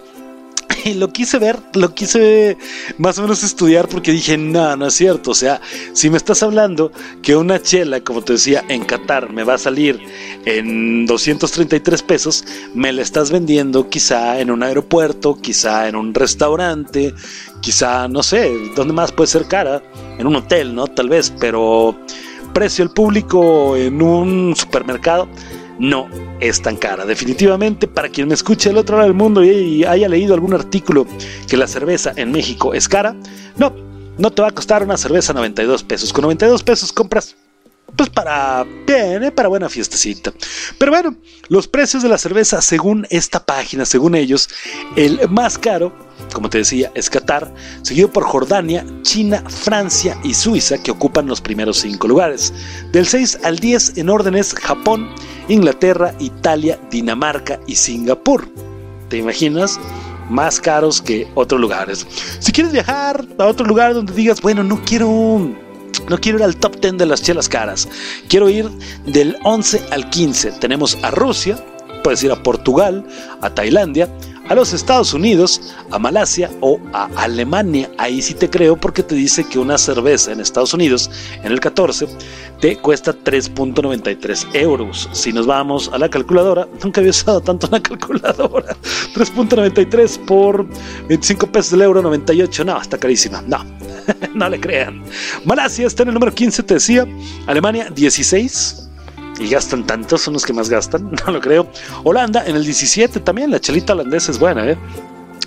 Lo quise ver, lo quise más o menos estudiar porque dije, no, no es cierto. O sea, si me estás hablando que una chela, como te decía, en Qatar me va a salir en 233 pesos, me la estás vendiendo quizá en un aeropuerto, quizá en un restaurante, quizá, no sé, ¿dónde más puede ser cara? En un hotel, ¿no? Tal vez, pero precio al público en un supermercado no es tan cara. Definitivamente, para quien me escuche del otro lado del mundo y haya leído algún artículo que la cerveza en México es cara, no, no te va a costar una cerveza 92 pesos. Con 92 pesos compras pues para bien, ¿eh? para buena fiestecita. Pero bueno, los precios de la cerveza según esta página, según ellos, el más caro, como te decía, es Qatar, seguido por Jordania, China, Francia y Suiza, que ocupan los primeros cinco lugares. Del 6 al 10 en orden es Japón, Inglaterra, Italia, Dinamarca y Singapur. ¿Te imaginas? Más caros que otros lugares. Si quieres viajar a otro lugar donde digas, bueno, no quiero no quiero ir al top 10 de las chelas caras. Quiero ir del 11 al 15. Tenemos a Rusia, puedes ir a Portugal, a Tailandia, a los Estados Unidos, a Malasia o a Alemania. Ahí sí te creo porque te dice que una cerveza en Estados Unidos en el 14 te cuesta 3.93 euros. Si nos vamos a la calculadora, nunca había usado tanto una calculadora. 3.93 por 25 pesos del euro 98. No, está carísima. No, no le crean. Malasia está en el número 15, te decía. Alemania 16 y gastan tanto, son los que más gastan, no lo creo. Holanda en el 17 también, la chelita holandesa es buena, ¿eh?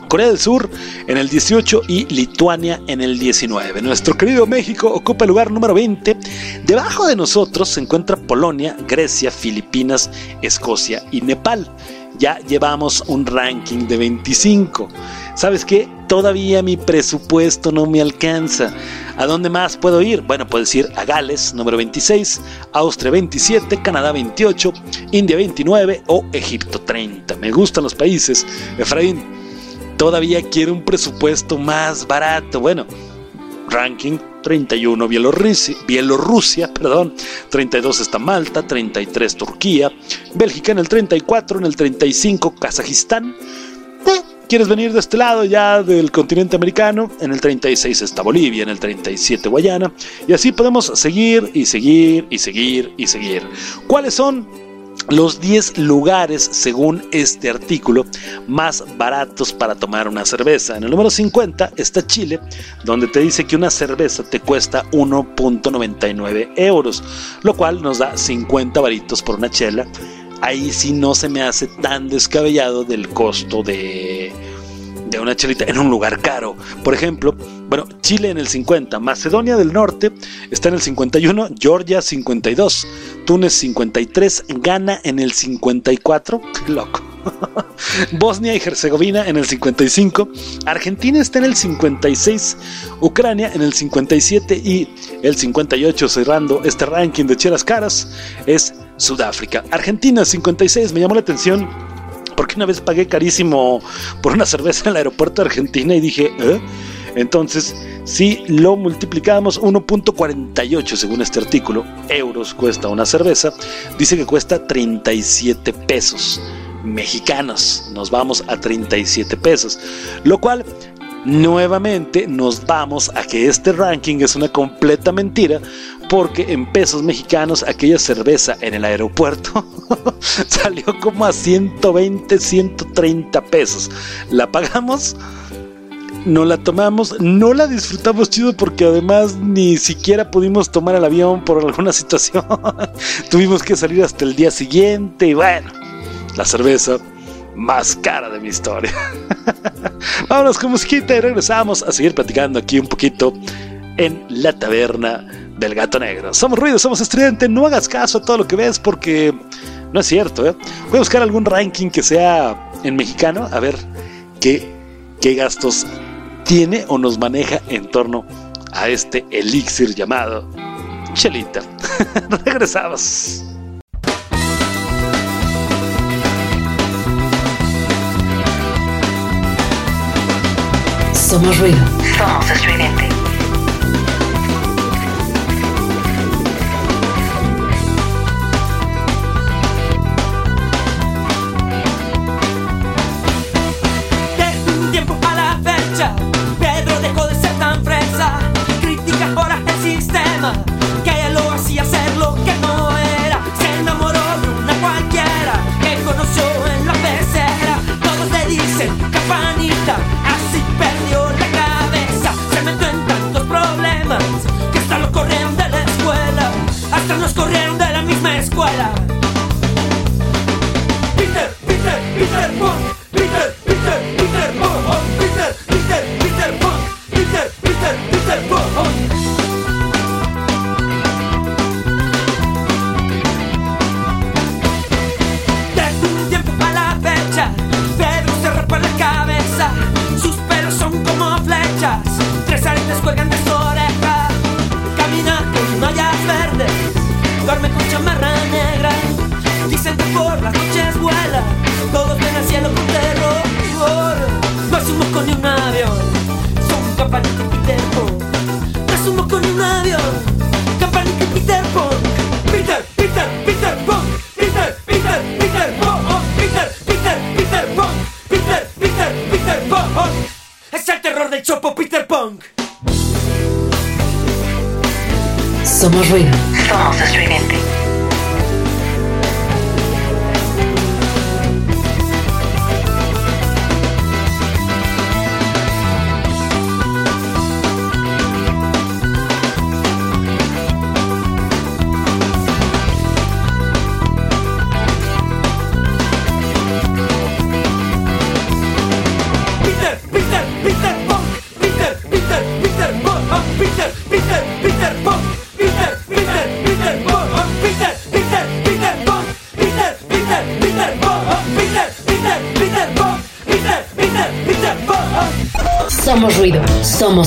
Corea del Sur en el 18 y Lituania en el 19. Nuestro querido México ocupa el lugar número 20. Debajo de nosotros se encuentra Polonia, Grecia, Filipinas, Escocia y Nepal. Ya llevamos un ranking de 25. ¿Sabes qué? Todavía mi presupuesto no me alcanza. ¿A dónde más puedo ir? Bueno, puedes ir a Gales, número 26, Austria 27, Canadá 28, India 29 o Egipto 30. Me gustan los países. Efraín, todavía quiero un presupuesto más barato. Bueno, ranking 31 Bielorrusia, Bielorrusia, perdón, 32 está Malta, 33 Turquía, Bélgica en el 34, en el 35 Kazajistán. ¿Quieres venir de este lado ya del continente americano? En el 36 está Bolivia, en el 37 Guayana. Y así podemos seguir y seguir y seguir y seguir. ¿Cuáles son los 10 lugares, según este artículo, más baratos para tomar una cerveza. En el número 50 está Chile, donde te dice que una cerveza te cuesta 1.99 euros, lo cual nos da 50 varitos por una chela ahí sí no se me hace tan descabellado del costo de, de una chelita en un lugar caro. Por ejemplo, bueno, Chile en el 50, Macedonia del Norte está en el 51, Georgia 52, Túnez 53, Ghana en el 54, qué loco. Bosnia y Herzegovina en el 55, Argentina está en el 56, Ucrania en el 57 y el 58 cerrando este ranking de chelas caras es Sudáfrica. Argentina 56, me llamó la atención porque una vez pagué carísimo por una cerveza en el aeropuerto de Argentina y dije, ¿eh? Entonces, si lo multiplicamos 1.48 según este artículo, euros cuesta una cerveza, dice que cuesta 37 pesos mexicanos. Nos vamos a 37 pesos, lo cual nuevamente nos vamos a que este ranking es una completa mentira porque en pesos mexicanos aquella cerveza en el aeropuerto salió como a 120, 130 pesos. La pagamos, no la tomamos, no la disfrutamos chido porque además ni siquiera pudimos tomar el avión por alguna situación. Tuvimos que salir hasta el día siguiente y bueno, la cerveza más cara de mi historia. Vámonos con musiquita y regresamos a seguir platicando aquí un poquito en la taberna del gato negro. Somos ruido, somos estridente, no hagas caso a todo lo que ves porque no es cierto. ¿eh? Voy a buscar algún ranking que sea en mexicano, a ver qué, qué gastos tiene o nos maneja en torno a este elixir llamado Chelita. Regresamos. Somos ruido. Somos estridente. las noches vuela, todos ven al cielo con terror. No es un ni un avión, son campanita y Peter Pan. No es un mosco ni un avión, campanita y Peter Pan. Peter, Peter, Peter Pan. Peter, Peter, Peter Pan. Oh, Peter, Peter, Peter Pan. Peter, Peter, Peter Pan. Oh. Es el terror del chopo Peter Punk. Somos ruido. Somos streaming.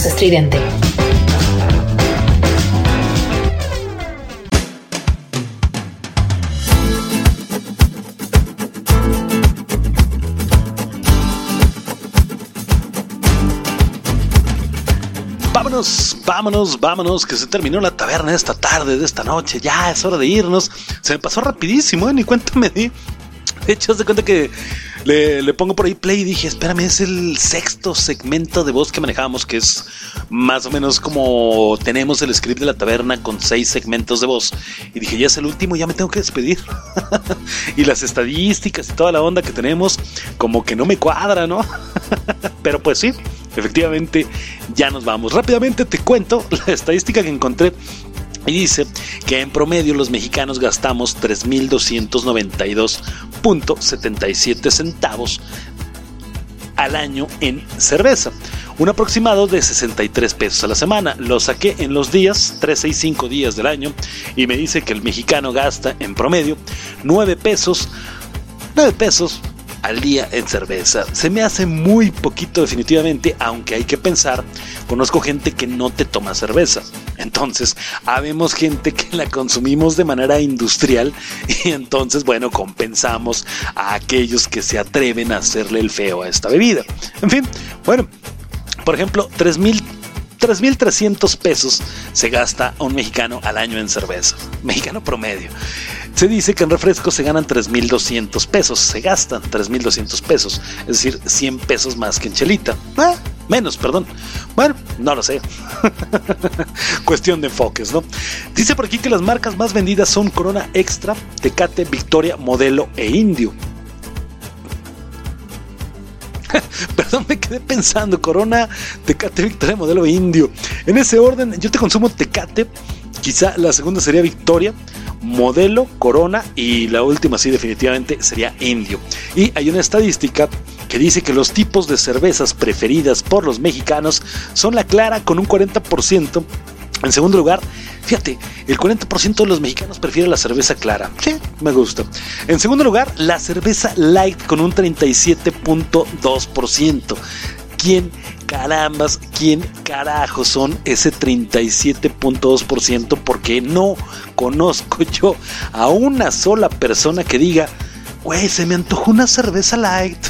Estridente. Vámonos, vámonos, vámonos, que se terminó la taberna de esta tarde, de esta noche. Ya es hora de irnos. Se me pasó rapidísimo, ¿eh? ni cuenta me. De hecho, de cuenta que le, pongo por ahí play y dije, espérame, es el sexto segmento de voz que manejábamos, que es más o menos como tenemos el script de la taberna con seis segmentos de voz. Y dije, ya es el último, ya me tengo que despedir. y las estadísticas y toda la onda que tenemos, como que no me cuadra, ¿no? Pero pues sí, efectivamente, ya nos vamos. Rápidamente te cuento la estadística que encontré y dice que en promedio los mexicanos gastamos 3.292.77 centavos al año en cerveza. Un aproximado de 63 pesos a la semana. Lo saqué en los días, 3, 6, 5 días del año. Y me dice que el mexicano gasta en promedio 9 pesos. 9 pesos al día en cerveza. Se me hace muy poquito definitivamente, aunque hay que pensar, conozco gente que no te toma cerveza. Entonces, habemos gente que la consumimos de manera industrial y entonces, bueno, compensamos a aquellos que se atreven a hacerle el feo a esta bebida. En fin, bueno, por ejemplo, 3000 3.300 pesos se gasta un mexicano al año en cerveza. Mexicano promedio. Se dice que en refrescos se ganan 3.200 pesos. Se gastan 3.200 pesos. Es decir, 100 pesos más que en chelita. Ah, menos, perdón. Bueno, no lo sé. Cuestión de enfoques, ¿no? Dice por aquí que las marcas más vendidas son Corona Extra, Tecate, Victoria, Modelo e Indio. Perdón, me quedé pensando. Corona, Tecate, Victoria, modelo indio. En ese orden, yo te consumo Tecate. Quizá la segunda sería Victoria, modelo, Corona. Y la última, sí, definitivamente sería indio. Y hay una estadística que dice que los tipos de cervezas preferidas por los mexicanos son la clara con un 40%. En segundo lugar, fíjate, el 40% de los mexicanos prefiere la cerveza clara. Sí, me gusta. En segundo lugar, la cerveza light con un 37.2%. ¿Quién carambas, quién carajo son ese 37.2%? Porque no conozco yo a una sola persona que diga, güey, se me antojó una cerveza light.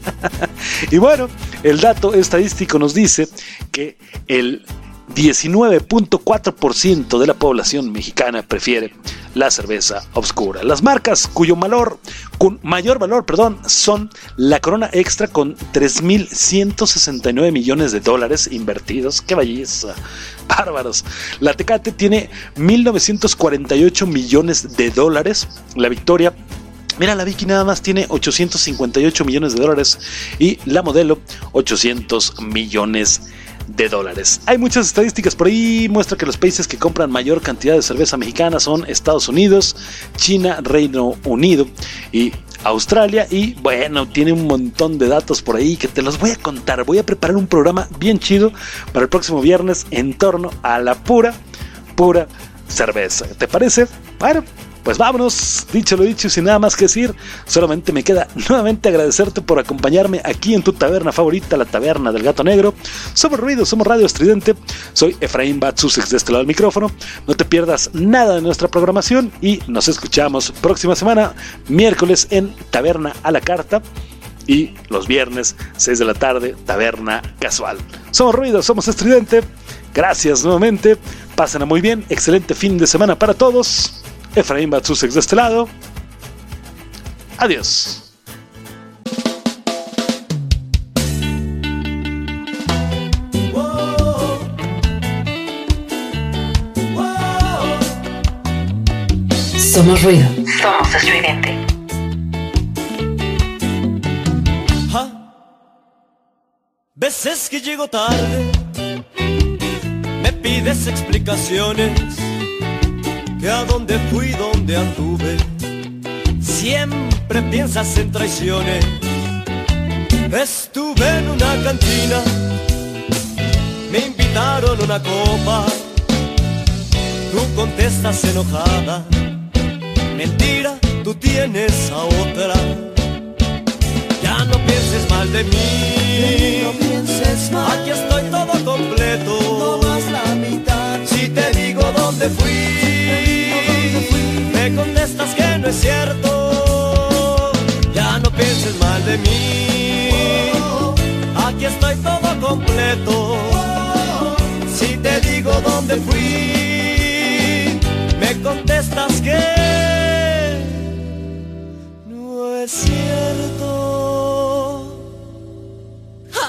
y bueno, el dato estadístico nos dice que el 19.4% de la población mexicana prefiere la cerveza oscura. Las marcas cuyo mayor valor, perdón, son la Corona Extra con 3.169 millones de dólares invertidos. ¡Qué belleza! Bárbaros. La Tecate tiene 1.948 millones de dólares. La Victoria Mira, la Vicky nada más tiene 858 millones de dólares y la modelo 800 millones de dólares. Hay muchas estadísticas por ahí, muestra que los países que compran mayor cantidad de cerveza mexicana son Estados Unidos, China, Reino Unido y Australia y bueno, tiene un montón de datos por ahí que te los voy a contar. Voy a preparar un programa bien chido para el próximo viernes en torno a la pura, pura cerveza. ¿Te parece? Bueno, pues vámonos, dicho lo dicho sin nada más que decir, solamente me queda nuevamente agradecerte por acompañarme aquí en tu taberna favorita, la taberna del gato negro. Somos ruido, somos radio estridente. Soy Efraín Batsusex de este lado del micrófono. No te pierdas nada de nuestra programación y nos escuchamos próxima semana, miércoles en Taberna a la Carta. y los viernes 6 de la tarde Taberna Casual. Somos Ruido, somos Estridente. Gracias nuevamente. Pásenla muy bien. Excelente fin de semana para todos. Efraín Batsusex de este lado. Adiós. Somos ruido. Somos estridente. Veces que llego tarde, me pides explicaciones, que a dónde fui, dónde anduve, siempre piensas en traiciones. Estuve en una cantina, me invitaron una copa, tú contestas enojada, mentira, tú tienes a otra. Ya no pienses mal de mí. No pienses mal. Aquí estoy todo completo. No más la mitad. Si te digo dónde fui, contestas que no es cierto. Ya no pienses mal de mí. Aquí estoy todo completo. Si te digo dónde fui, me contestas que no es cierto.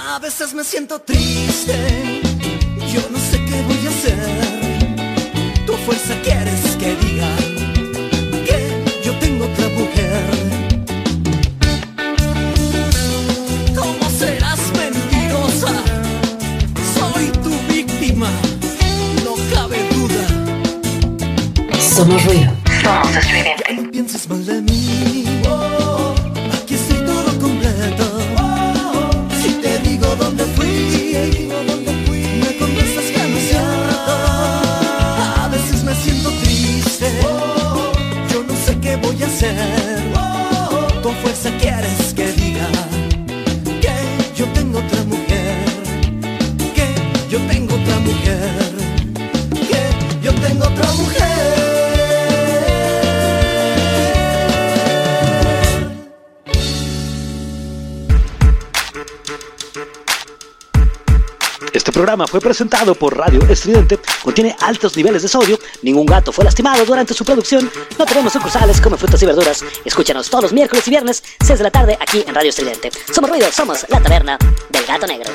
A veces me siento triste, yo no sé qué voy a hacer. Tu fuerza quieres que diga Somos ruido. Somos estridente. No pienses mal de mí. Aquí estoy todo completo. Si te digo dónde fui, me contestas que no es cierto. A veces me siento triste. Yo no sé qué voy a hacer. Con fuerza quieres fue presentado por Radio Estridente, contiene altos niveles de sodio, ningún gato fue lastimado durante su producción, no tenemos sucursales, come frutas y verduras. Escúchanos todos los miércoles y viernes, 6 de la tarde, aquí en Radio Estridente. Somos Ruido, somos la taberna del gato negro.